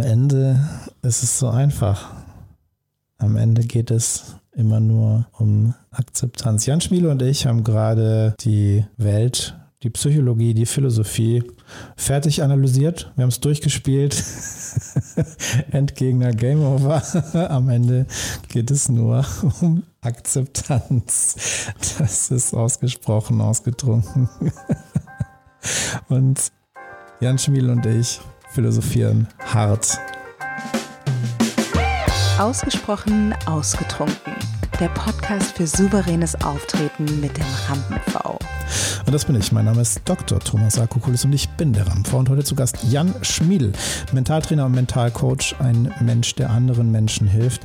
Ende ist es so einfach. Am Ende geht es immer nur um Akzeptanz. Jan Schmiele und ich haben gerade die Welt, die Psychologie, die Philosophie fertig analysiert. Wir haben es durchgespielt. Endgegner, Game Over. Am Ende geht es nur um Akzeptanz. Das ist ausgesprochen, ausgetrunken. Und Jan Schmiel und ich philosophieren hart. Ausgesprochen, ausgetrunken. Der Podcast für souveränes Auftreten mit dem Rampen-V. Und das bin ich. Mein Name ist Dr. Thomas Akokulis und ich bin der Ramp-V. Und heute zu Gast Jan Schmiedl, Mentaltrainer und Mentalcoach, ein Mensch, der anderen Menschen hilft,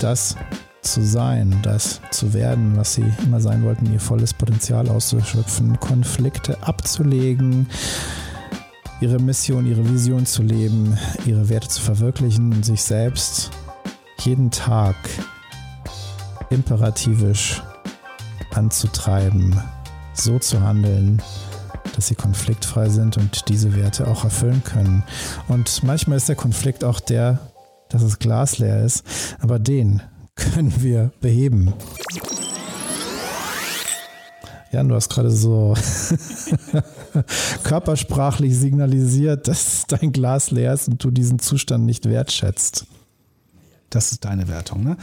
das zu sein, das zu werden, was sie immer sein wollten, ihr volles Potenzial auszuschöpfen, Konflikte abzulegen, ihre Mission, ihre Vision zu leben, ihre Werte zu verwirklichen und sich selbst jeden Tag imperativisch anzutreiben, so zu handeln, dass sie konfliktfrei sind und diese Werte auch erfüllen können. Und manchmal ist der Konflikt auch der, dass das Glas leer ist, aber den können wir beheben. Jan, du hast gerade so körpersprachlich signalisiert, dass dein Glas leer ist und du diesen Zustand nicht wertschätzt. Das ist deine Wertung, ne?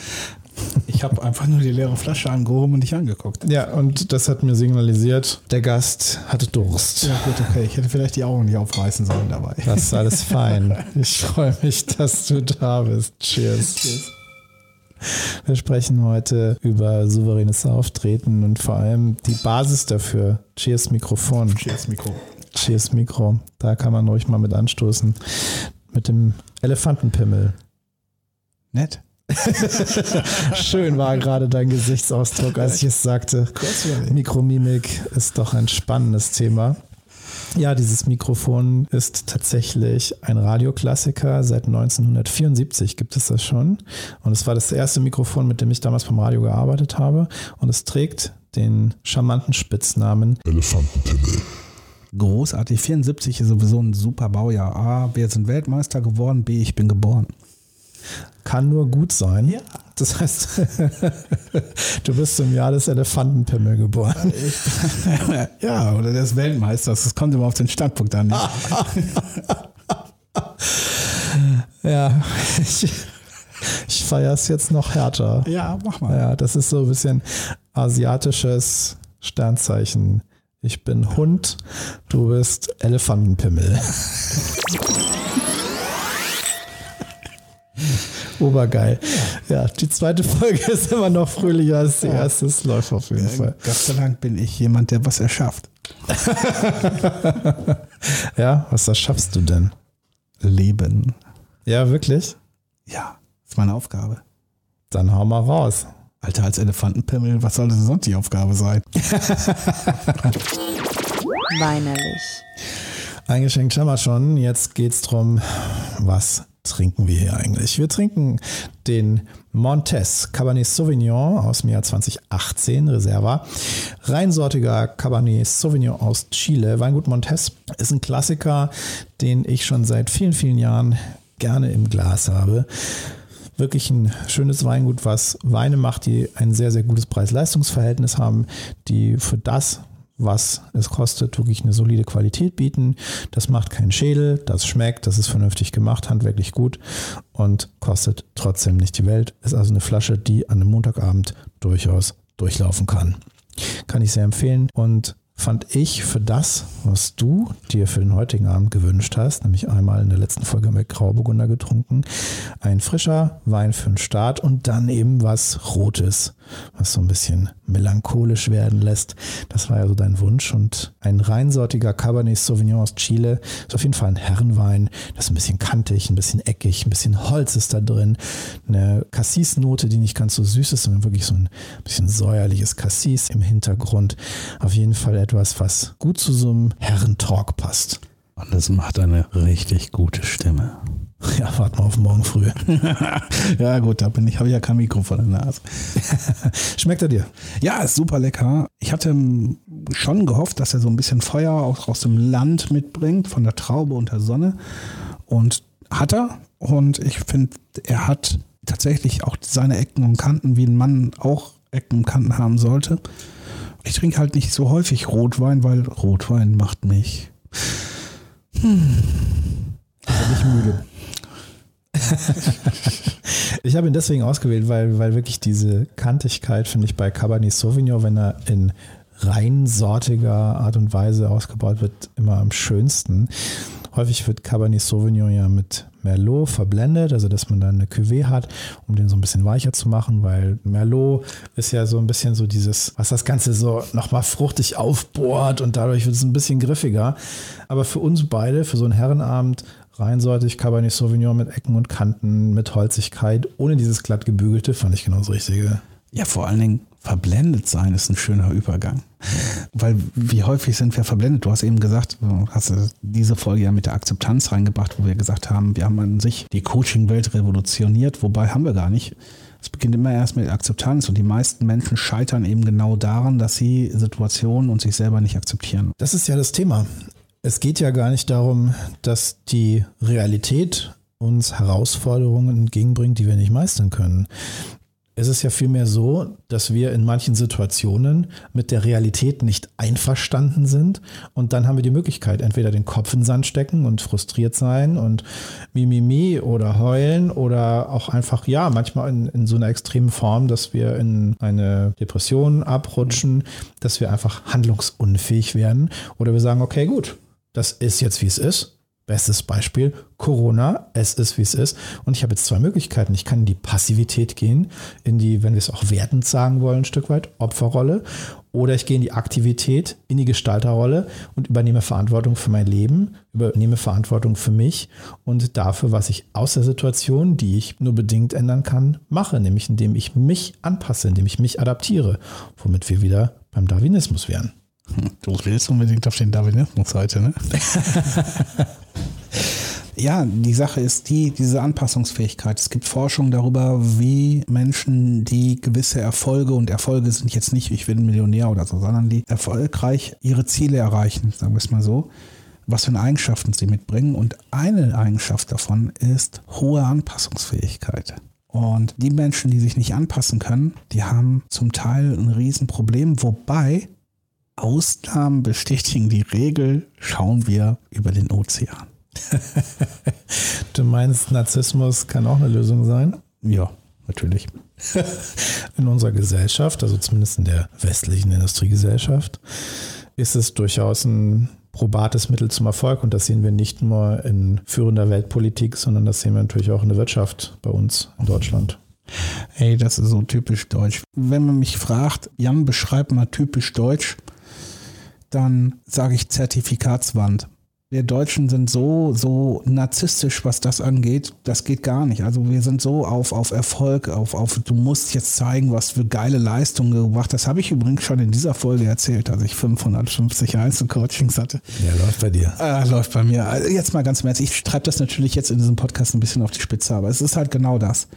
Ich habe einfach nur die leere Flasche angehoben und dich angeguckt. Ja, und das hat mir signalisiert, der Gast hatte Durst. Ja, gut, okay. Ich hätte vielleicht die Augen nicht aufreißen sollen dabei. Das ist alles fein. Ich freue mich, dass du da bist. Cheers. Cheers. Wir sprechen heute über souveränes Auftreten und vor allem die Basis dafür. Cheers Mikrofon. Cheers Mikro. Cheers Mikro. Da kann man ruhig mal mit anstoßen. Mit dem Elefantenpimmel. Nett. Schön war gerade dein Gesichtsausdruck, als ich es sagte. Mikromimik ist doch ein spannendes Thema. Ja, dieses Mikrofon ist tatsächlich ein Radioklassiker. Seit 1974 gibt es das schon. Und es war das erste Mikrofon, mit dem ich damals beim Radio gearbeitet habe. Und es trägt den charmanten Spitznamen Elefantenpimmel. Großartig. 74 ist sowieso ein super Baujahr. A, wir sind Weltmeister geworden. B, ich bin geboren. Kann nur gut sein. Ja. Das heißt, du bist im Jahr des Elefantenpimmel geboren. ja, oder des Weltmeisters. Das kommt immer auf den Standpunkt an. ja, ich, ich feiere es jetzt noch härter. Ja, mach mal. Ja, das ist so ein bisschen asiatisches Sternzeichen. Ich bin Hund, du bist Elefantenpimmel. Obergeil. Ja, die zweite Folge ist immer noch fröhlicher als die erste. Es läuft auf jeden Fall. Gott sei Dank bin ich jemand, der was erschafft. ja, was erschaffst du denn? Leben. Ja, wirklich? Ja, ist meine Aufgabe. Dann hau mal raus. Alter, als Elefantenpimmel, was soll das sonst die Aufgabe sein? Weinerlich. Eingeschenkt haben wir schon. Jetzt geht's drum, was trinken wir hier eigentlich? Wir trinken den Montes Cabernet Sauvignon aus dem Jahr 2018, Reserva. Reinsortiger Cabernet Sauvignon aus Chile. Weingut Montes ist ein Klassiker, den ich schon seit vielen, vielen Jahren gerne im Glas habe. Wirklich ein schönes Weingut, was Weine macht, die ein sehr, sehr gutes Preis-Leistungs-Verhältnis haben, die für das, was es kostet, wirklich eine solide Qualität bieten. Das macht keinen Schädel, das schmeckt, das ist vernünftig gemacht, handwerklich gut und kostet trotzdem nicht die Welt. Ist also eine Flasche, die an einem Montagabend durchaus durchlaufen kann. Kann ich sehr empfehlen und fand ich für das, was du dir für den heutigen Abend gewünscht hast, nämlich einmal in der letzten Folge mit Grauburgunder getrunken, ein frischer Wein für den Start und dann eben was Rotes, was so ein bisschen melancholisch werden lässt. Das war ja so dein Wunsch und ein reinsortiger Cabernet Sauvignon aus Chile ist auf jeden Fall ein Herrenwein. Das ist ein bisschen kantig, ein bisschen eckig, ein bisschen Holz ist da drin, eine Cassis-Note, die nicht ganz so süß ist, sondern wirklich so ein bisschen säuerliches Cassis im Hintergrund. Auf jeden Fall etwas, was gut zu so einem Herrentalk passt. Und es macht eine richtig gute Stimme. Ja, warte mal auf morgen früh. ja, gut, da bin ich, habe ich ja kein Mikro vor der Nase. Schmeckt er dir? Ja, ist super lecker. Ich hatte schon gehofft, dass er so ein bisschen Feuer auch aus dem Land mitbringt, von der Traube und der Sonne. Und hat er. Und ich finde, er hat tatsächlich auch seine Ecken und Kanten, wie ein Mann auch Ecken und Kanten haben sollte. Ich trinke halt nicht so häufig Rotwein, weil Rotwein macht mich. Hm. Nicht müde. ich habe ihn deswegen ausgewählt, weil, weil wirklich diese Kantigkeit, finde ich, bei Cabernet Sauvignon, wenn er in reinsortiger Art und Weise ausgebaut wird, immer am schönsten. Häufig wird Cabernet Sauvignon ja mit Merlot verblendet, also dass man dann eine Cuvée hat, um den so ein bisschen weicher zu machen, weil Merlot ist ja so ein bisschen so dieses, was das Ganze so nochmal fruchtig aufbohrt und dadurch wird es ein bisschen griffiger. Aber für uns beide, für so einen Herrenabend, reinsortig Cabernet Sauvignon mit Ecken und Kanten, mit Holzigkeit, ohne dieses glatt gebügelte, fand ich genau das Richtige. Ja, vor allen Dingen verblendet sein ist ein schöner Übergang. Weil wie häufig sind wir verblendet? Du hast eben gesagt, hast diese Folge ja mit der Akzeptanz reingebracht, wo wir gesagt haben, wir haben an sich die Coaching-Welt revolutioniert, wobei haben wir gar nicht. Es beginnt immer erst mit Akzeptanz und die meisten Menschen scheitern eben genau daran, dass sie Situationen und sich selber nicht akzeptieren. Das ist ja das Thema. Es geht ja gar nicht darum, dass die Realität uns Herausforderungen entgegenbringt, die wir nicht meistern können. Es ist ja vielmehr so, dass wir in manchen Situationen mit der Realität nicht einverstanden sind und dann haben wir die Möglichkeit, entweder den Kopf in den Sand stecken und frustriert sein und mimimi oder heulen oder auch einfach, ja, manchmal in, in so einer extremen Form, dass wir in eine Depression abrutschen, dass wir einfach handlungsunfähig werden oder wir sagen, okay, gut, das ist jetzt, wie es ist. Bestes Beispiel, Corona, es ist, wie es ist. Und ich habe jetzt zwei Möglichkeiten. Ich kann in die Passivität gehen, in die, wenn wir es auch wertend sagen wollen, ein Stück weit, Opferrolle. Oder ich gehe in die Aktivität, in die Gestalterrolle und übernehme Verantwortung für mein Leben, übernehme Verantwortung für mich und dafür, was ich aus der Situation, die ich nur bedingt ändern kann, mache. Nämlich indem ich mich anpasse, indem ich mich adaptiere, womit wir wieder beim Darwinismus wären. Du willst unbedingt auf den Darwinismus heute, ne? ja, die Sache ist die, diese Anpassungsfähigkeit. Es gibt Forschung darüber, wie Menschen, die gewisse Erfolge und Erfolge sind jetzt nicht, ich bin Millionär oder so, sondern die erfolgreich ihre Ziele erreichen, sagen wir es mal so, was für Eigenschaften sie mitbringen. Und eine Eigenschaft davon ist hohe Anpassungsfähigkeit. Und die Menschen, die sich nicht anpassen können, die haben zum Teil ein Riesenproblem, wobei Ausnahmen bestätigen die Regel, schauen wir über den Ozean. du meinst, Narzissmus kann auch eine Lösung sein? Ja, natürlich. In unserer Gesellschaft, also zumindest in der westlichen Industriegesellschaft, ist es durchaus ein probates Mittel zum Erfolg. Und das sehen wir nicht nur in führender Weltpolitik, sondern das sehen wir natürlich auch in der Wirtschaft bei uns in Deutschland. Hey, das ist so typisch deutsch. Wenn man mich fragt, Jan, beschreib mal typisch deutsch, dann sage ich Zertifikatswand. Wir Deutschen sind so, so narzisstisch, was das angeht. Das geht gar nicht. Also wir sind so auf, auf Erfolg, auf, auf, du musst jetzt zeigen, was für geile Leistungen gebracht. Das habe ich übrigens schon in dieser Folge erzählt, als ich 550 Einzelcoachings hatte. Ja, läuft bei dir. Äh, läuft bei mir. Also jetzt mal ganz im Ernst. Ich treibe das natürlich jetzt in diesem Podcast ein bisschen auf die Spitze, aber es ist halt genau das.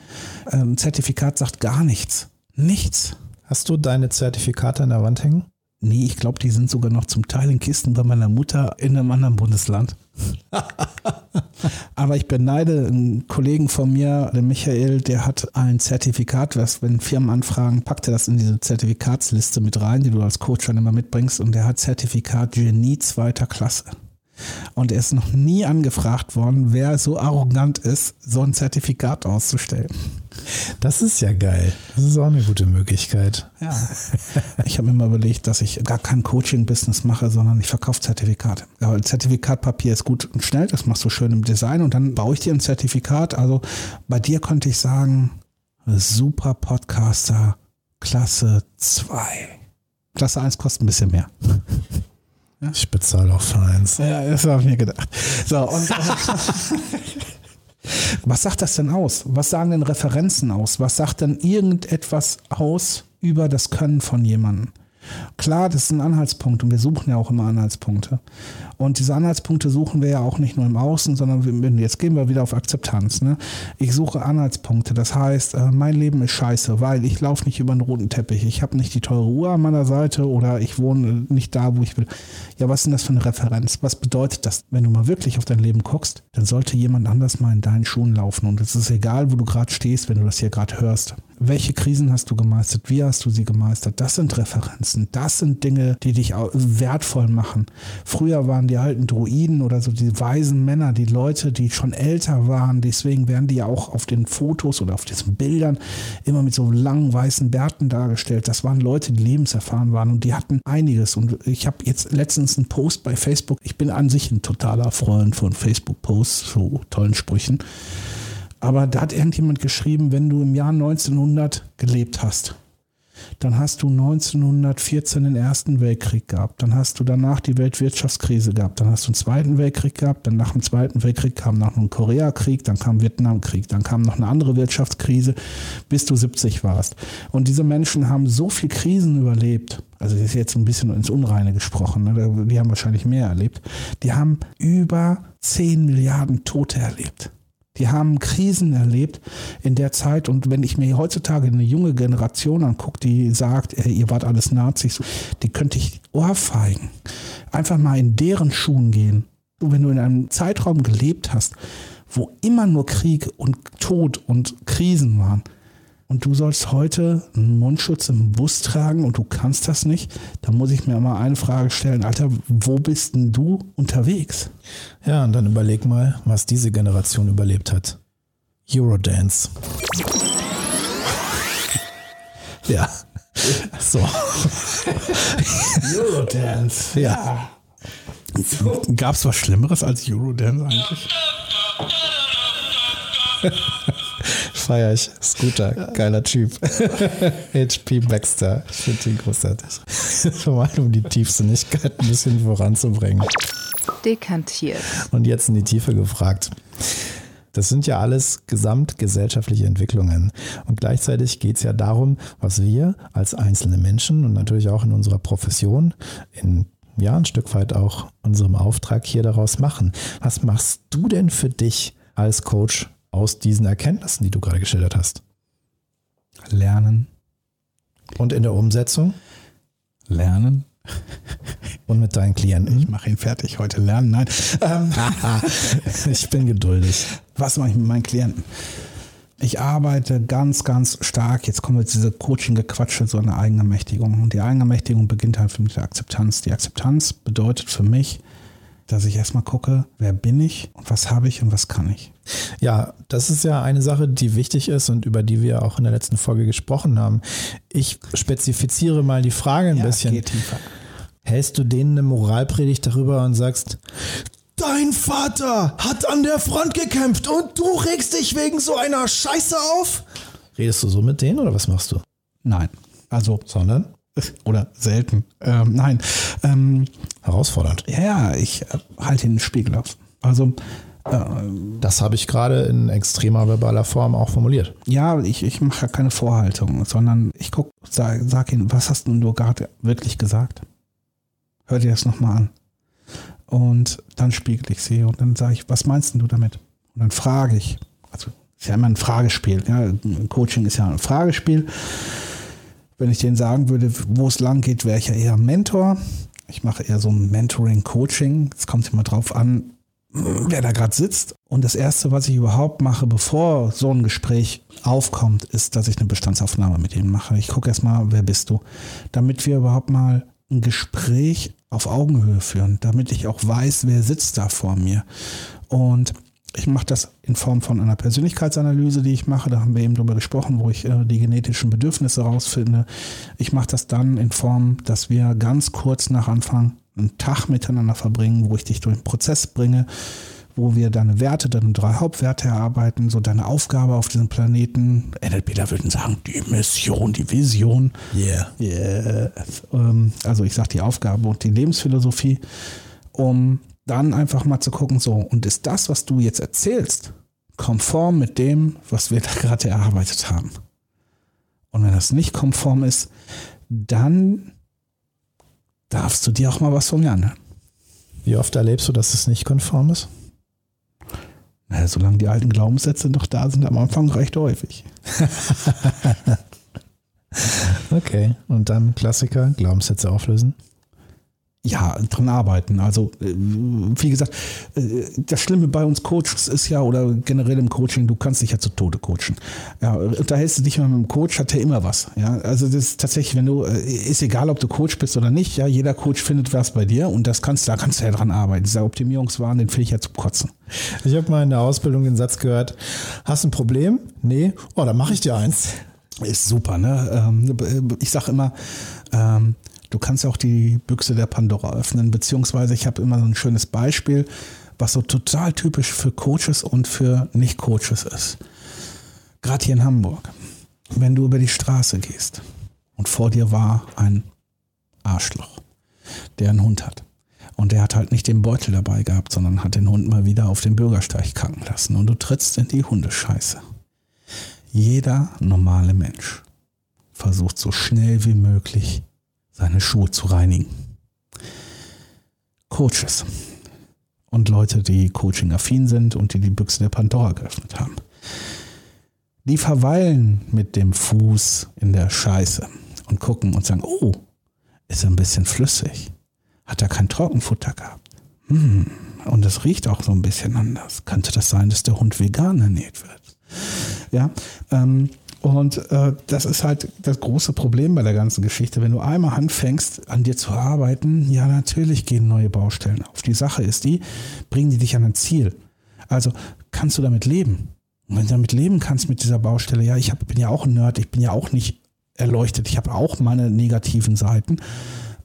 Ähm, Zertifikat sagt gar nichts. Nichts. Hast du deine Zertifikate an der Wand hängen? Nee, ich glaube, die sind sogar noch zum Teil in Kisten bei meiner Mutter in einem anderen Bundesland. Aber ich beneide einen Kollegen von mir, der Michael, der hat ein Zertifikat, was, wenn Firmen anfragen, packt er das in diese Zertifikatsliste mit rein, die du als Coach schon immer mitbringst. Und der hat Zertifikat Genie zweiter Klasse. Und er ist noch nie angefragt worden, wer so arrogant ist, so ein Zertifikat auszustellen. Das ist ja geil. Das ist auch eine gute Möglichkeit. Ja. Ich habe mir mal überlegt, dass ich gar kein Coaching-Business mache, sondern ich verkaufe Zertifikate. Ja, Zertifikatpapier ist gut und schnell, das machst du schön im Design und dann baue ich dir ein Zertifikat. Also bei dir könnte ich sagen, super Podcaster, Klasse 2. Klasse 1 kostet ein bisschen mehr. Ja? Ich bezahle auch für eins. Ja, das habe ich mir gedacht. So, und, was sagt das denn aus? Was sagen denn Referenzen aus? Was sagt denn irgendetwas aus über das Können von jemandem? Klar, das ist ein Anhaltspunkt und wir suchen ja auch immer Anhaltspunkte. Und diese Anhaltspunkte suchen wir ja auch nicht nur im Außen, sondern jetzt gehen wir wieder auf Akzeptanz. Ne? Ich suche Anhaltspunkte. Das heißt, äh, mein Leben ist scheiße, weil ich laufe nicht über einen roten Teppich. Ich habe nicht die teure Uhr an meiner Seite oder ich wohne nicht da, wo ich will. Ja, was ist denn das für eine Referenz? Was bedeutet das? Wenn du mal wirklich auf dein Leben guckst, dann sollte jemand anders mal in deinen Schuhen laufen. Und es ist egal, wo du gerade stehst, wenn du das hier gerade hörst. Welche Krisen hast du gemeistert? Wie hast du sie gemeistert? Das sind Referenzen. Das sind Dinge, die dich wertvoll machen. Früher waren die alten Druiden oder so die weisen Männer, die Leute, die schon älter waren. Deswegen werden die ja auch auf den Fotos oder auf diesen Bildern immer mit so langen weißen Bärten dargestellt. Das waren Leute, die lebenserfahren waren und die hatten einiges. Und ich habe jetzt letztens einen Post bei Facebook. Ich bin an sich ein totaler Freund von Facebook-Posts, so tollen Sprüchen. Aber da hat irgendjemand geschrieben, wenn du im Jahr 1900 gelebt hast, dann hast du 1914 den Ersten Weltkrieg gehabt, dann hast du danach die Weltwirtschaftskrise gehabt, dann hast du den Zweiten Weltkrieg gehabt, dann nach dem Zweiten Weltkrieg kam noch ein Koreakrieg, dann kam Vietnamkrieg, dann kam noch eine andere Wirtschaftskrise, bis du 70 warst. Und diese Menschen haben so viel Krisen überlebt, also das ist jetzt ein bisschen ins Unreine gesprochen, ne? die haben wahrscheinlich mehr erlebt, die haben über 10 Milliarden Tote erlebt. Die haben Krisen erlebt in der Zeit. Und wenn ich mir heutzutage eine junge Generation angucke, die sagt, ey, ihr wart alles Nazis, die könnte ich ohrfeigen. Einfach mal in deren Schuhen gehen. wenn du in einem Zeitraum gelebt hast, wo immer nur Krieg und Tod und Krisen waren, und du sollst heute einen Mundschutz im Bus tragen und du kannst das nicht, dann muss ich mir mal eine Frage stellen, Alter, wo bist denn du unterwegs? Ja, und dann überleg mal, was diese Generation überlebt hat. Eurodance. Ja. So. Eurodance. Ja. Gab es was Schlimmeres als Eurodance eigentlich? Feier ich. Scooter, geiler Typ. HP Baxter. Ich finde ihn großartig. Schon mal um die Tiefsinnigkeit ein bisschen voranzubringen. Dekantiert. Und jetzt in die Tiefe gefragt. Das sind ja alles gesamtgesellschaftliche Entwicklungen. Und gleichzeitig geht es ja darum, was wir als einzelne Menschen und natürlich auch in unserer Profession, in ja, ein Stück weit auch unserem Auftrag hier daraus machen. Was machst du denn für dich als Coach aus diesen Erkenntnissen, die du gerade geschildert hast? Lernen. Und in der Umsetzung? Lernen. Und mit deinen Klienten? Ich mache ihn fertig heute lernen. Nein. Ähm, ich bin geduldig. Was mache ich mit meinen Klienten? Ich arbeite ganz, ganz stark. Jetzt kommen jetzt diese Coaching-Gequatsche, so eine Eigenermächtigung. Und die Eigenermächtigung beginnt halt mit der Akzeptanz. Die Akzeptanz bedeutet für mich, dass ich erstmal gucke, wer bin ich und was habe ich und was kann ich. Ja, das ist ja eine Sache, die wichtig ist und über die wir auch in der letzten Folge gesprochen haben. Ich spezifiziere mal die Frage ein ja, bisschen. Geh tiefer. Hältst du denen eine Moralpredigt darüber und sagst, Dein Vater hat an der Front gekämpft und du regst dich wegen so einer Scheiße auf? Redest du so mit denen oder was machst du? Nein. Also. Sondern? Oder selten. Ähm, nein. Ähm, Herausfordernd. Ja, ich äh, halte den Spiegel auf. Also das habe ich gerade in extremer verbaler Form auch formuliert. Ja, ich, ich mache keine Vorhaltung, sondern ich gucke, sag, sag ihnen, was hast du gerade wirklich gesagt? Hör dir das nochmal an. Und dann spiegel ich sie und dann sage ich, was meinst du damit? Und dann frage ich, also ist ja immer ein Fragespiel. Ja? Coaching ist ja ein Fragespiel. Wenn ich denen sagen würde, wo es lang geht, wäre ich ja eher Mentor. Ich mache eher so ein Mentoring-Coaching. Es kommt immer drauf an, wer da gerade sitzt. Und das Erste, was ich überhaupt mache, bevor so ein Gespräch aufkommt, ist, dass ich eine Bestandsaufnahme mit ihnen mache. Ich gucke erstmal, wer bist du? Damit wir überhaupt mal ein Gespräch auf Augenhöhe führen, damit ich auch weiß, wer sitzt da vor mir. Und ich mache das in Form von einer Persönlichkeitsanalyse, die ich mache. Da haben wir eben drüber gesprochen, wo ich äh, die genetischen Bedürfnisse rausfinde. Ich mache das dann in Form, dass wir ganz kurz nach Anfang einen Tag miteinander verbringen, wo ich dich durch den Prozess bringe, wo wir deine Werte, deine drei Hauptwerte erarbeiten, so deine Aufgabe auf diesem Planeten. NLPler würden sagen, die Mission, die Vision. Yeah. yeah. Ähm, also ich sage die Aufgabe und die Lebensphilosophie, um dann einfach mal zu gucken, so, und ist das, was du jetzt erzählst, konform mit dem, was wir da gerade erarbeitet haben? Und wenn das nicht konform ist, dann darfst du dir auch mal was von mir anhören. Wie oft erlebst du, dass es nicht konform ist? Naja, solange die alten Glaubenssätze noch da sind, am Anfang recht häufig. okay, und dann Klassiker, Glaubenssätze auflösen? Ja, dran arbeiten. Also, äh, wie gesagt, äh, das Schlimme bei uns Coaches ist ja, oder generell im Coaching, du kannst dich ja zu Tode coachen. Ja, unterhältst du dich mal mit dem Coach, hat er immer was. Ja, also das ist tatsächlich, wenn du, äh, ist egal, ob du Coach bist oder nicht, ja, jeder Coach findet was bei dir und das kannst, da kannst du ja dran arbeiten. Dieser Optimierungswahn, den finde ich ja zum Kotzen. Ich habe mal in der Ausbildung den Satz gehört, hast du ein Problem? Nee? Oh, dann mache ich dir eins. Ist super, ne? Ähm, ich sage immer, ähm, Du kannst auch die Büchse der Pandora öffnen, beziehungsweise ich habe immer so ein schönes Beispiel, was so total typisch für Coaches und für Nicht-Coaches ist. Gerade hier in Hamburg, wenn du über die Straße gehst und vor dir war ein Arschloch, der einen Hund hat. Und der hat halt nicht den Beutel dabei gehabt, sondern hat den Hund mal wieder auf den Bürgersteig kacken lassen. Und du trittst in die Hundescheiße. Jeder normale Mensch versucht so schnell wie möglich seine Schuhe zu reinigen. Coaches und Leute, die coaching-affin sind und die die Büchse der Pandora geöffnet haben. Die verweilen mit dem Fuß in der Scheiße und gucken und sagen, oh, ist ein bisschen flüssig. Hat er kein Trockenfutter gehabt? Hm, und es riecht auch so ein bisschen anders. Könnte das sein, dass der Hund vegan ernährt wird? Ja, ähm, und äh, das ist halt das große Problem bei der ganzen Geschichte. Wenn du einmal anfängst, an dir zu arbeiten, ja, natürlich gehen neue Baustellen auf. Die Sache ist die, bringen die dich an ein Ziel. Also kannst du damit leben. Und wenn du damit leben kannst mit dieser Baustelle, ja, ich hab, bin ja auch ein Nerd, ich bin ja auch nicht erleuchtet, ich habe auch meine negativen Seiten.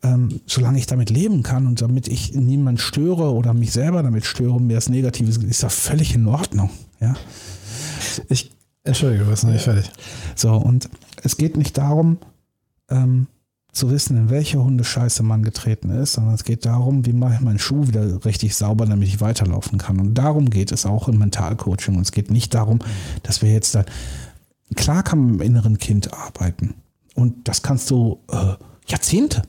Ähm, solange ich damit leben kann und damit ich niemanden störe oder mich selber damit störe mir das Negative ist, ist das völlig in Ordnung. Ja. Ich Entschuldige, du bist noch nicht fertig. So, und es geht nicht darum, ähm, zu wissen, in welche Hundescheiße man getreten ist, sondern es geht darum, wie mache ich meinen Schuh wieder richtig sauber, damit ich weiterlaufen kann. Und darum geht es auch im Mentalcoaching. Und es geht nicht darum, dass wir jetzt da, klar kann man im inneren Kind arbeiten. Und das kannst du äh, Jahrzehnte,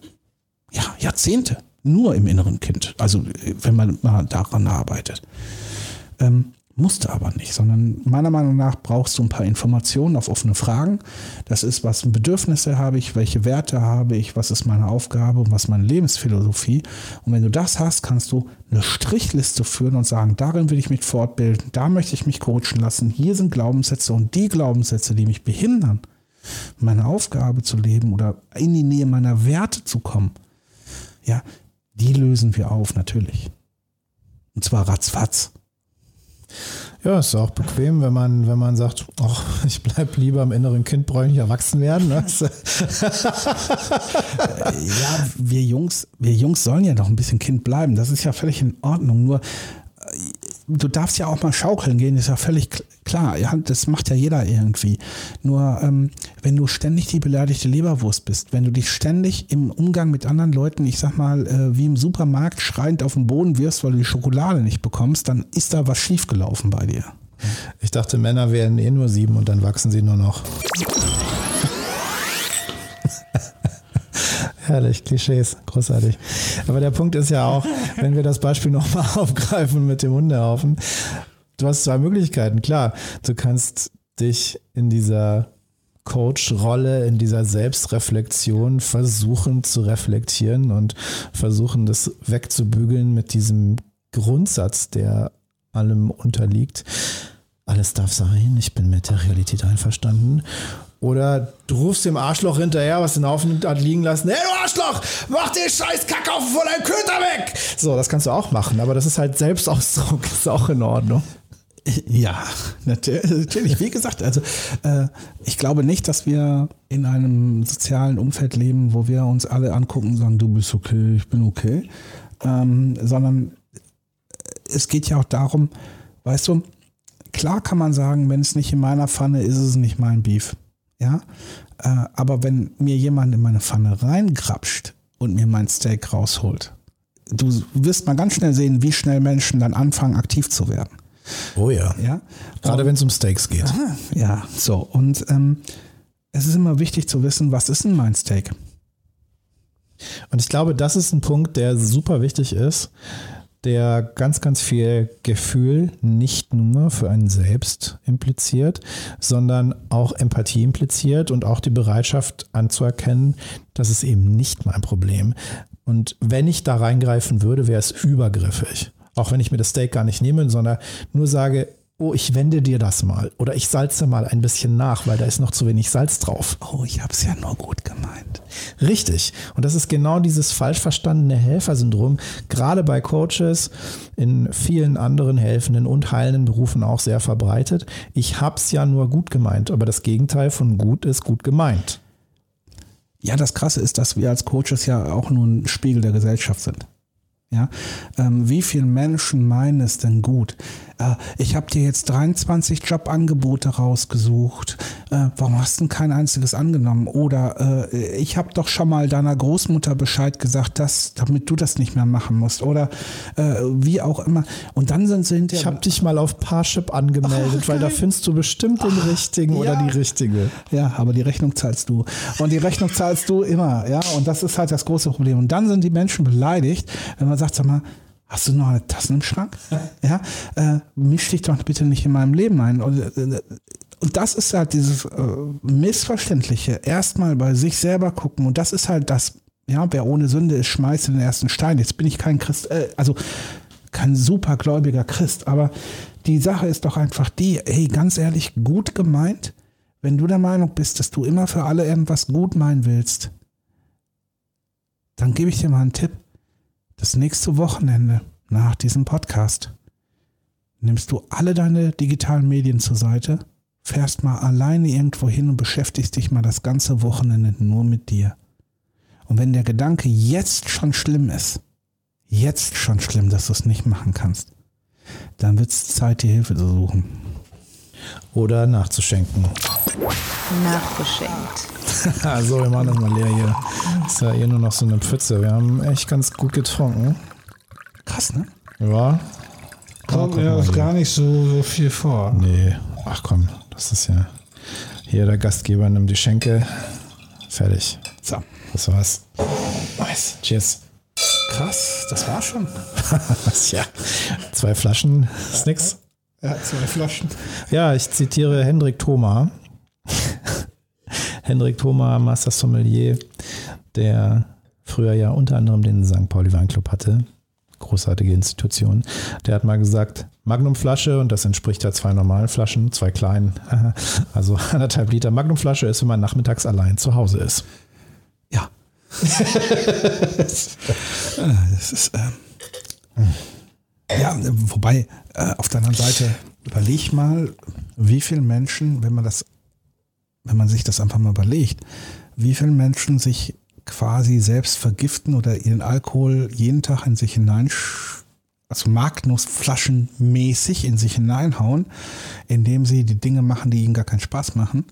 ja, Jahrzehnte, nur im inneren Kind. Also, wenn man mal daran arbeitet. Ähm, Musste aber nicht, sondern meiner Meinung nach brauchst du ein paar Informationen auf offene Fragen. Das ist, was Bedürfnisse habe ich, welche Werte habe ich, was ist meine Aufgabe und was ist meine Lebensphilosophie. Und wenn du das hast, kannst du eine Strichliste führen und sagen, darin will ich mich fortbilden, da möchte ich mich coachen lassen, hier sind Glaubenssätze und die Glaubenssätze, die mich behindern, meine Aufgabe zu leben oder in die Nähe meiner Werte zu kommen, ja, die lösen wir auf, natürlich. Und zwar ratzfatz. Ja, ist auch bequem, wenn man, wenn man sagt, ach, ich bleib lieber im inneren Kind, brauche nicht erwachsen werden. Ne? ja, wir Jungs, wir Jungs sollen ja noch ein bisschen Kind bleiben. Das ist ja völlig in Ordnung. Nur du darfst ja auch mal schaukeln gehen, ist ja völlig klar. Ja, das macht ja jeder irgendwie. Nur ähm, wenn du ständig die beleidigte Leberwurst bist, wenn du dich ständig im Umgang mit anderen Leuten, ich sag mal, äh, wie im Supermarkt schreiend auf den Boden wirfst, weil du die Schokolade nicht bekommst, dann ist da was schiefgelaufen bei dir. Ich dachte, Männer wären eh nur sieben und dann wachsen sie nur noch. Herrlich, Klischees, großartig. Aber der Punkt ist ja auch, wenn wir das Beispiel nochmal aufgreifen mit dem Hundehaufen, du hast zwei Möglichkeiten. Klar, du kannst dich in dieser Coach-Rolle, in dieser Selbstreflexion versuchen zu reflektieren und versuchen, das wegzubügeln mit diesem Grundsatz, der allem unterliegt. Alles darf sein, ich bin mit der Realität einverstanden. Oder du rufst dem Arschloch hinterher, was den Haufen hat liegen lassen. Hey, du Arschloch, mach den scheiß Kackhaufen von deinem Köter weg! So, das kannst du auch machen, aber das ist halt Selbstausdruck, ist auch in Ordnung. Ja, natürlich. Wie gesagt, also äh, ich glaube nicht, dass wir in einem sozialen Umfeld leben, wo wir uns alle angucken und sagen, du bist okay, ich bin okay, ähm, sondern es geht ja auch darum, weißt du, klar kann man sagen, wenn es nicht in meiner Pfanne ist, ist es nicht mein Beef. Ja, äh, aber wenn mir jemand in meine Pfanne reingrapscht und mir mein Steak rausholt, du wirst mal ganz schnell sehen, wie schnell Menschen dann anfangen, aktiv zu werden. Oh ja. Ja. Gerade wenn es um Steaks geht. Aha, ja, so. Und ähm, es ist immer wichtig zu wissen, was ist denn mein Steak? Und ich glaube, das ist ein Punkt, der super wichtig ist, der ganz, ganz viel Gefühl nicht nur für einen selbst impliziert, sondern auch Empathie impliziert und auch die Bereitschaft anzuerkennen, dass es eben nicht mein Problem. Und wenn ich da reingreifen würde, wäre es übergriffig. Auch wenn ich mir das Steak gar nicht nehme, sondern nur sage, oh, ich wende dir das mal oder ich salze mal ein bisschen nach, weil da ist noch zu wenig Salz drauf. Oh, ich habe es ja nur gut gemeint. Richtig. Und das ist genau dieses falsch verstandene Helfersyndrom, gerade bei Coaches, in vielen anderen helfenden und heilenden Berufen auch sehr verbreitet. Ich habe es ja nur gut gemeint, aber das Gegenteil von gut ist gut gemeint. Ja, das Krasse ist, dass wir als Coaches ja auch nur ein Spiegel der Gesellschaft sind. Ja, ähm, wie viele Menschen meinen es denn gut? Äh, ich habe dir jetzt 23 Jobangebote rausgesucht. Äh, warum hast du kein einziges angenommen? Oder äh, ich habe doch schon mal deiner Großmutter Bescheid gesagt, dass, damit du das nicht mehr machen musst. Oder äh, wie auch immer. Und dann sind sie hinterher. Ich habe dich mal auf Parship angemeldet, Ach, weil da findest du bestimmt den Ach, richtigen ja. oder die richtige. Ja, aber die Rechnung zahlst du. Und die Rechnung zahlst du immer. Ja, und das ist halt das große Problem. Und dann sind die Menschen beleidigt, wenn man sagt, sag mal, Hast du noch eine Tasse im Schrank? Ja, äh, misch dich doch bitte nicht in meinem Leben ein. Und, äh, und das ist halt dieses äh, Missverständliche. Erstmal bei sich selber gucken. Und das ist halt das, ja, wer ohne Sünde ist, schmeißt den ersten Stein. Jetzt bin ich kein Christ, äh, also kein supergläubiger Christ, aber die Sache ist doch einfach die, hey, ganz ehrlich, gut gemeint, wenn du der Meinung bist, dass du immer für alle irgendwas gut meinen willst, dann gebe ich dir mal einen Tipp das nächste Wochenende nach diesem Podcast nimmst du alle deine digitalen Medien zur Seite, fährst mal alleine irgendwo hin und beschäftigst dich mal das ganze Wochenende nur mit dir. Und wenn der Gedanke jetzt schon schlimm ist, jetzt schon schlimm, dass du es nicht machen kannst, dann wird es Zeit, die Hilfe zu suchen. Oder nachzuschenken. Nachgeschenkt. also, wir machen das mal leer hier. Ist ja eh nur noch so eine Pfütze. Wir haben echt ganz gut getrunken. Krass, ne? Ja. Kommt mir auch gar nicht so, so viel vor. Nee. Ach komm, das ist ja. Hier der Gastgeber nimmt die Schenke. Fertig. So. Das war's. Nice. Cheers. Krass, das war schon. ja. Zwei Flaschen ist nix. Ja, zwei Flaschen. Ja, ich zitiere Hendrik Thoma. Hendrik Thoma, Master Sommelier, der früher ja unter anderem den St. Pauli Weinclub hatte. Großartige Institution. Der hat mal gesagt, Magnumflasche, und das entspricht ja zwei normalen Flaschen, zwei kleinen, also anderthalb Liter Magnumflasche ist, wenn man nachmittags allein zu Hause ist. Ja. das ist, ähm, ja, wobei, äh, auf der anderen Seite, überleg mal, wie viele Menschen, wenn man das wenn man sich das einfach mal überlegt, wie viele Menschen sich quasi selbst vergiften oder ihren Alkohol jeden Tag in sich hinein, also Magnusflaschenmäßig in sich hineinhauen, indem sie die Dinge machen, die ihnen gar keinen Spaß machen.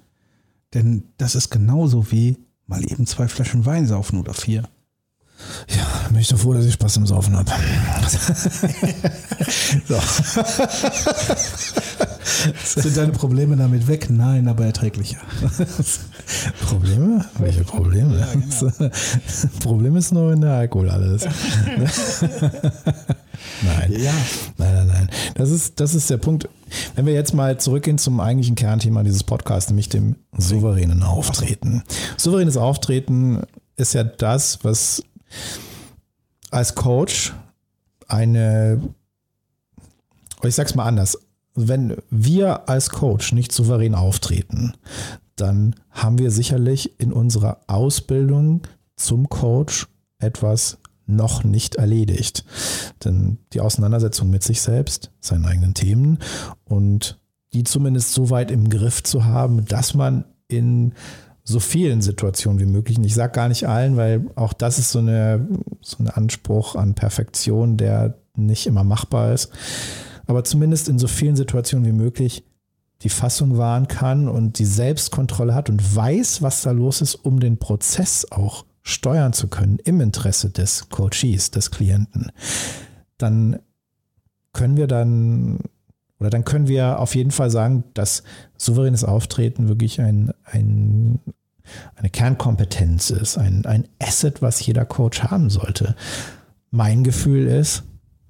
Denn das ist genauso wie mal eben zwei Flaschen Wein saufen oder vier. Ja, bin ich doch froh, dass ich Spaß im Saufen habe. so. Sind deine Probleme damit weg? Nein, aber erträglicher. Probleme? Welche Probleme? Ja, genau. Problem ist nur, wenn der Alkohol alles. nein. Ja. Nein, nein, nein. Das ist, das ist der Punkt. Wenn wir jetzt mal zurückgehen zum eigentlichen Kernthema dieses Podcasts, nämlich dem souveränen Auftreten. Souveränes Auftreten ist ja das, was als Coach eine, ich sag's mal anders, wenn wir als Coach nicht souverän auftreten, dann haben wir sicherlich in unserer Ausbildung zum Coach etwas noch nicht erledigt. Denn die Auseinandersetzung mit sich selbst, seinen eigenen Themen und die zumindest so weit im Griff zu haben, dass man in so vielen Situationen wie möglich. Und ich sage gar nicht allen, weil auch das ist so, eine, so ein Anspruch an Perfektion, der nicht immer machbar ist. Aber zumindest in so vielen Situationen wie möglich die Fassung wahren kann und die Selbstkontrolle hat und weiß, was da los ist, um den Prozess auch steuern zu können im Interesse des Coaches, des Klienten. Dann können wir dann oder dann können wir auf jeden Fall sagen, dass souveränes Auftreten wirklich ein, ein eine Kernkompetenz ist, ein, ein Asset, was jeder Coach haben sollte. Mein Gefühl ist,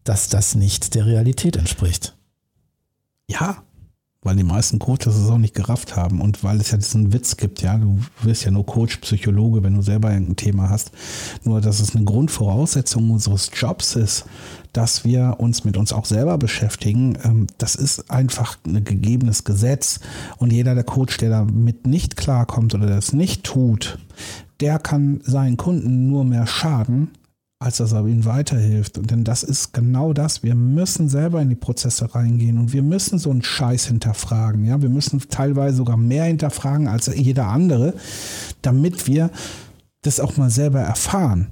dass das nicht der Realität entspricht. Ja, weil die meisten Coaches es auch nicht gerafft haben und weil es ja diesen Witz gibt, ja, du wirst ja nur Coach, Psychologe, wenn du selber ein Thema hast. Nur, dass es eine Grundvoraussetzung unseres Jobs ist, dass wir uns mit uns auch selber beschäftigen. Ähm, das ist einfach ein gegebenes Gesetz und jeder der Coach, der damit nicht klarkommt oder das nicht tut, der kann seinen Kunden nur mehr schaden, als dass er ihnen weiterhilft. Und denn das ist genau das. Wir müssen selber in die Prozesse reingehen und wir müssen so einen Scheiß hinterfragen. Ja, wir müssen teilweise sogar mehr hinterfragen als jeder andere, damit wir das auch mal selber erfahren.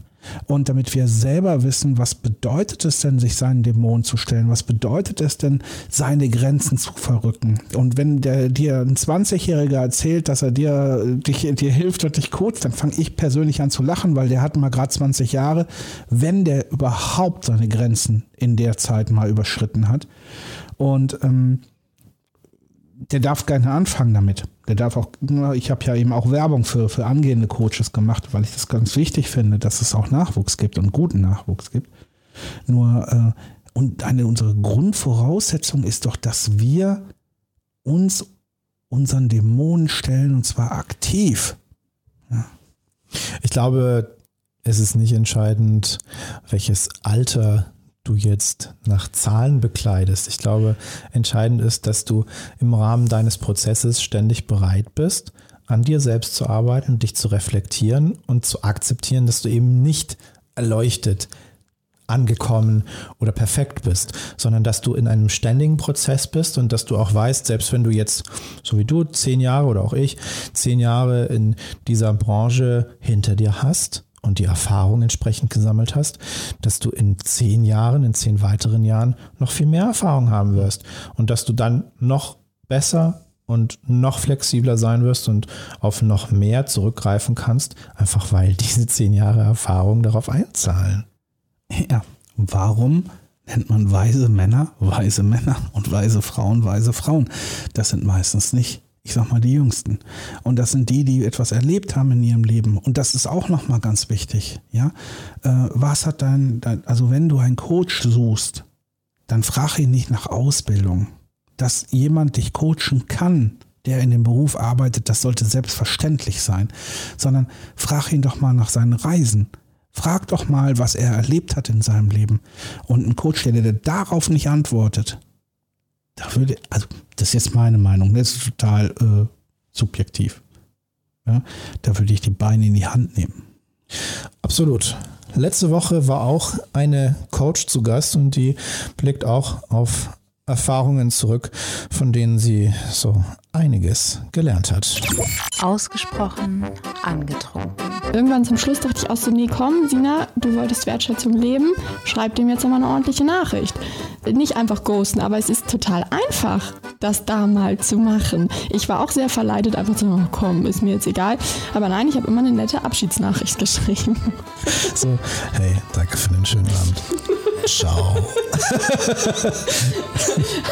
Und damit wir selber wissen, was bedeutet es denn, sich seinen Dämonen zu stellen? Was bedeutet es denn, seine Grenzen zu verrücken? Und wenn der, dir ein 20-Jähriger erzählt, dass er dir, dich, dir hilft und dich coacht, dann fange ich persönlich an zu lachen, weil der hat mal gerade 20 Jahre, wenn der überhaupt seine Grenzen in der Zeit mal überschritten hat. Und ähm, der darf gerne anfangen damit. Der darf auch, ich habe ja eben auch Werbung für, für angehende Coaches gemacht, weil ich das ganz wichtig finde, dass es auch Nachwuchs gibt und guten Nachwuchs gibt. Nur, äh, und eine unserer Grundvoraussetzungen ist doch, dass wir uns unseren Dämonen stellen und zwar aktiv. Ja. Ich glaube, es ist nicht entscheidend, welches Alter du jetzt nach Zahlen bekleidest. Ich glaube, entscheidend ist, dass du im Rahmen deines Prozesses ständig bereit bist, an dir selbst zu arbeiten, dich zu reflektieren und zu akzeptieren, dass du eben nicht erleuchtet, angekommen oder perfekt bist, sondern dass du in einem ständigen Prozess bist und dass du auch weißt, selbst wenn du jetzt, so wie du, zehn Jahre oder auch ich, zehn Jahre in dieser Branche hinter dir hast, und die Erfahrung entsprechend gesammelt hast, dass du in zehn Jahren, in zehn weiteren Jahren noch viel mehr Erfahrung haben wirst und dass du dann noch besser und noch flexibler sein wirst und auf noch mehr zurückgreifen kannst, einfach weil diese zehn Jahre Erfahrung darauf einzahlen. Ja, warum nennt man weise Männer weise Männer und weise Frauen weise Frauen? Das sind meistens nicht ich sag mal, die Jüngsten. Und das sind die, die etwas erlebt haben in ihrem Leben. Und das ist auch nochmal ganz wichtig. Ja, äh, was hat dein, dein, also wenn du einen Coach suchst, dann frag ihn nicht nach Ausbildung. Dass jemand dich coachen kann, der in dem Beruf arbeitet, das sollte selbstverständlich sein. Sondern frag ihn doch mal nach seinen Reisen. Frag doch mal, was er erlebt hat in seinem Leben. Und ein Coach, der dir darauf nicht antwortet, da würde, also das ist jetzt meine Meinung, das ist total äh, subjektiv. Ja, da würde ich die Beine in die Hand nehmen. Absolut. Letzte Woche war auch eine Coach zu Gast und die blickt auch auf Erfahrungen zurück, von denen sie so einiges gelernt hat. Ausgesprochen angetrunken. Irgendwann zum Schluss dachte ich auch so, nee, komm, Sina, du wolltest Wertschätzung leben, schreib dem jetzt nochmal eine ordentliche Nachricht. Nicht einfach ghosten, aber es ist total einfach, das da mal zu machen. Ich war auch sehr verleitet, einfach zu sagen, oh, komm, ist mir jetzt egal. Aber nein, ich habe immer eine nette Abschiedsnachricht geschrieben. So, hey, danke für den schönen Abend. Ciao.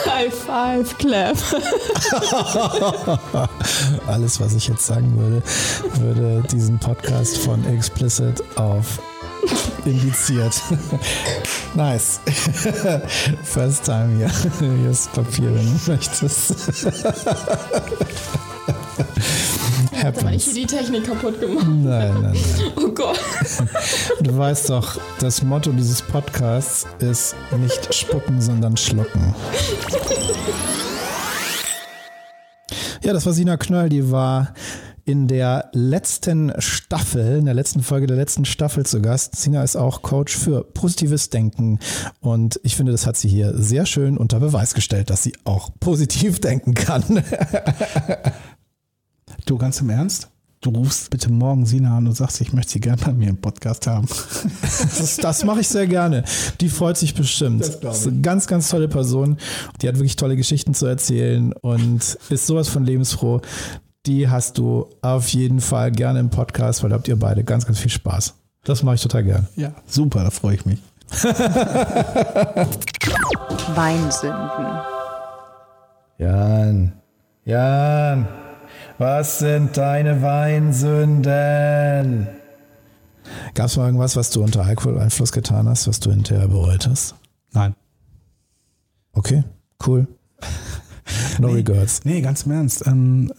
High five, Clap. Alles, was ich jetzt sagen würde, würde diesen Podcast von Explicit auf indiziert. nice. First time hier. Hier ist Papier, wenn du möchtest. Happens. Habe ich hier die Technik kaputt gemacht? Nein, nein, nein. Oh Gott. Du weißt doch, das Motto dieses Podcasts ist nicht spucken, sondern schlucken. Ja, das war Sina Knöll, die war in der letzten Staffel, in der letzten Folge der letzten Staffel zu Gast. Sina ist auch Coach für positives Denken und ich finde, das hat sie hier sehr schön unter Beweis gestellt, dass sie auch positiv denken kann. Du ganz im Ernst? Du rufst bitte morgen Sina an und sagst, ich möchte sie gerne bei mir im Podcast haben. Das, das mache ich sehr gerne. Die freut sich bestimmt. Das, das ist eine ganz, ganz tolle Person. Die hat wirklich tolle Geschichten zu erzählen und ist sowas von lebensfroh. Die hast du auf jeden Fall gerne im Podcast, weil da habt ihr beide ganz, ganz viel Spaß. Das mache ich total gern. Ja, super, da freue ich mich. Weinsünden. Jan, Jan. Was sind deine Weinsünden? Gab es mal irgendwas, was du unter Alkoholeinfluss getan hast, was du hinterher bereut hast? Nein. Okay, cool. No nee, regrets. Nee, ganz im Ernst. Ähm,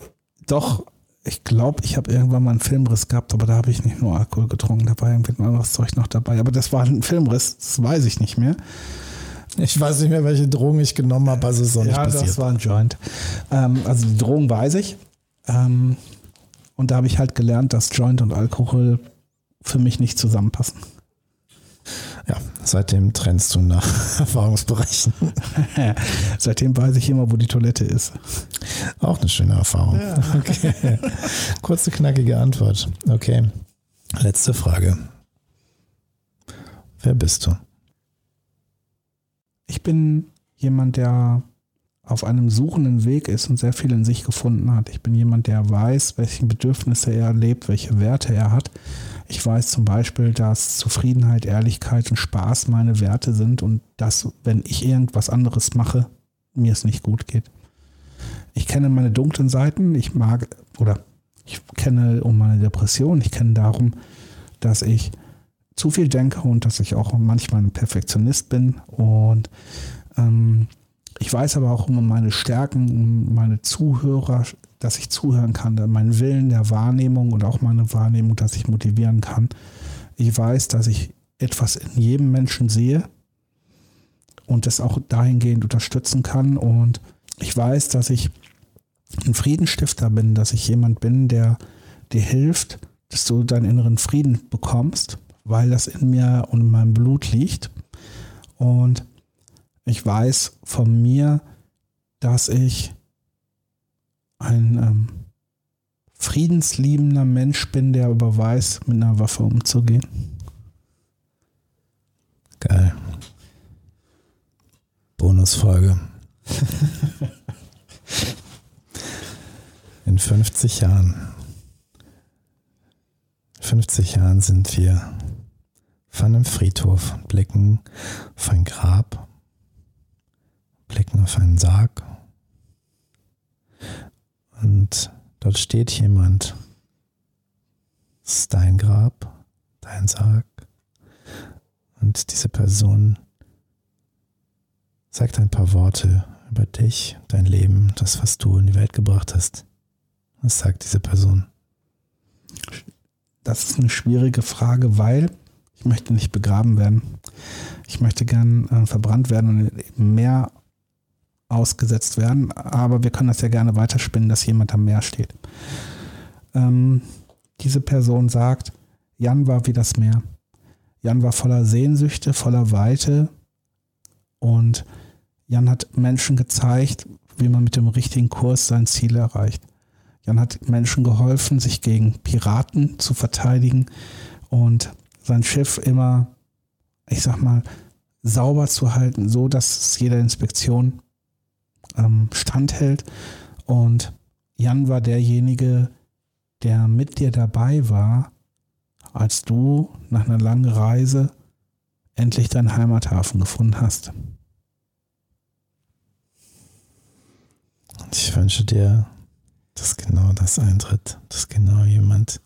doch, ich glaube, ich habe irgendwann mal einen Filmriss gehabt, aber da habe ich nicht nur Alkohol getrunken, da war irgendwie ein anderes Zeug noch dabei. Aber das war ein Filmriss, das weiß ich nicht mehr. Ich weiß nicht mehr, welche Drogen ich genommen habe, also es ist auch nicht ja, passiert. das war ein Joint. Ähm, also die Drogen weiß ich. Ähm, und da habe ich halt gelernt, dass Joint und Alkohol für mich nicht zusammenpassen. Ja, seitdem trennst du nach Erfahrungsbereichen. Seitdem weiß ich immer, wo die Toilette ist. Auch eine schöne Erfahrung. Ja. Okay. Kurze, knackige Antwort. Okay. Letzte Frage. Wer bist du? Ich bin jemand, der auf einem suchenden Weg ist und sehr viel in sich gefunden hat. Ich bin jemand, der weiß, welche Bedürfnisse er lebt, welche Werte er hat. Ich weiß zum Beispiel, dass Zufriedenheit, Ehrlichkeit und Spaß meine Werte sind und dass, wenn ich irgendwas anderes mache, mir es nicht gut geht. Ich kenne meine dunklen Seiten. Ich mag oder ich kenne um meine Depression. Ich kenne darum, dass ich zu viel denke und dass ich auch manchmal ein Perfektionist bin. Und ähm, ich weiß aber auch um meine Stärken, um meine Zuhörer, dass ich zuhören kann, meinen Willen der Wahrnehmung und auch meine Wahrnehmung, dass ich motivieren kann. Ich weiß, dass ich etwas in jedem Menschen sehe und das auch dahingehend unterstützen kann. Und ich weiß, dass ich ein Friedensstifter bin, dass ich jemand bin, der dir hilft, dass du deinen inneren Frieden bekommst weil das in mir und in meinem Blut liegt. Und ich weiß von mir, dass ich ein ähm, friedensliebender Mensch bin, der aber weiß, mit einer Waffe umzugehen. Geil. Bonusfolge. In 50 Jahren. 50 Jahren sind wir auf einem Friedhof blicken auf ein Grab, blicken auf einen Sarg. Und dort steht jemand. Das ist dein Grab, dein Sarg. Und diese Person sagt ein paar Worte über dich, dein Leben, das, was du in die Welt gebracht hast. Was sagt diese Person? Das ist eine schwierige Frage, weil ich möchte nicht begraben werden. Ich möchte gern äh, verbrannt werden und im Meer ausgesetzt werden. Aber wir können das ja gerne weiterspinnen, dass jemand am Meer steht. Ähm, diese Person sagt, Jan war wie das Meer. Jan war voller Sehnsüchte, voller Weite. Und Jan hat Menschen gezeigt, wie man mit dem richtigen Kurs sein Ziel erreicht. Jan hat Menschen geholfen, sich gegen Piraten zu verteidigen und sein Schiff immer, ich sag mal, sauber zu halten, so dass es jeder Inspektion ähm, standhält. Und Jan war derjenige, der mit dir dabei war, als du nach einer langen Reise endlich deinen Heimathafen gefunden hast. Ich wünsche dir, dass genau das eintritt, dass genau jemand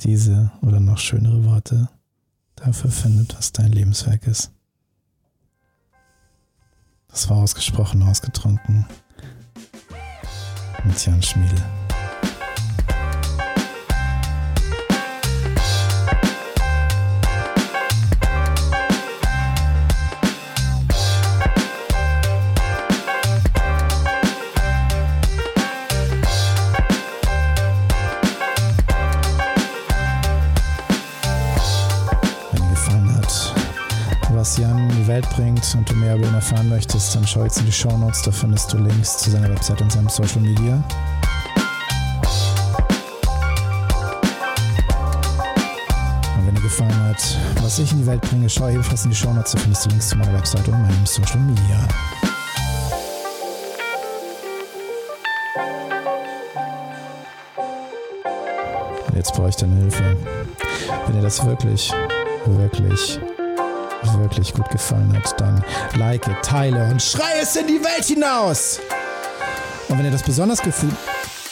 diese oder noch schönere Worte dafür findet, was dein Lebenswerk ist. Das war ausgesprochen ausgetrunken mit Jan Schmiedel. Welt bringt und du mehr über ihn erfahren möchtest, dann schau jetzt in die Show Notes, da findest du Links zu seiner Website und seinem Social Media. Und wenn dir gefallen hat, was ich in die Welt bringe, schau ebenfalls in die Show Notes, da findest du Links zu meiner Website und meinem Social Media. Jetzt brauche ich deine Hilfe. Wenn dir das wirklich, wirklich wirklich gut gefallen hat, dann like, teile und schrei es in die Welt hinaus. Und wenn ihr das besonders gefühlt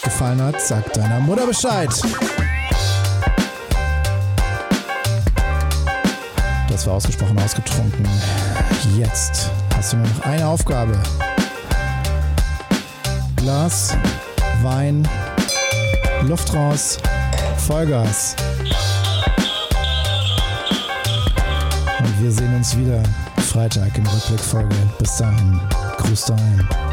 gefallen hat, sag deiner Mutter Bescheid. Das war ausgesprochen ausgetrunken. Jetzt hast du nur noch eine Aufgabe. Glas, Wein, Luft raus, Vollgas. Und wir sehen uns wieder Freitag in Rückblickfolge. Bis dahin, grüß daheim.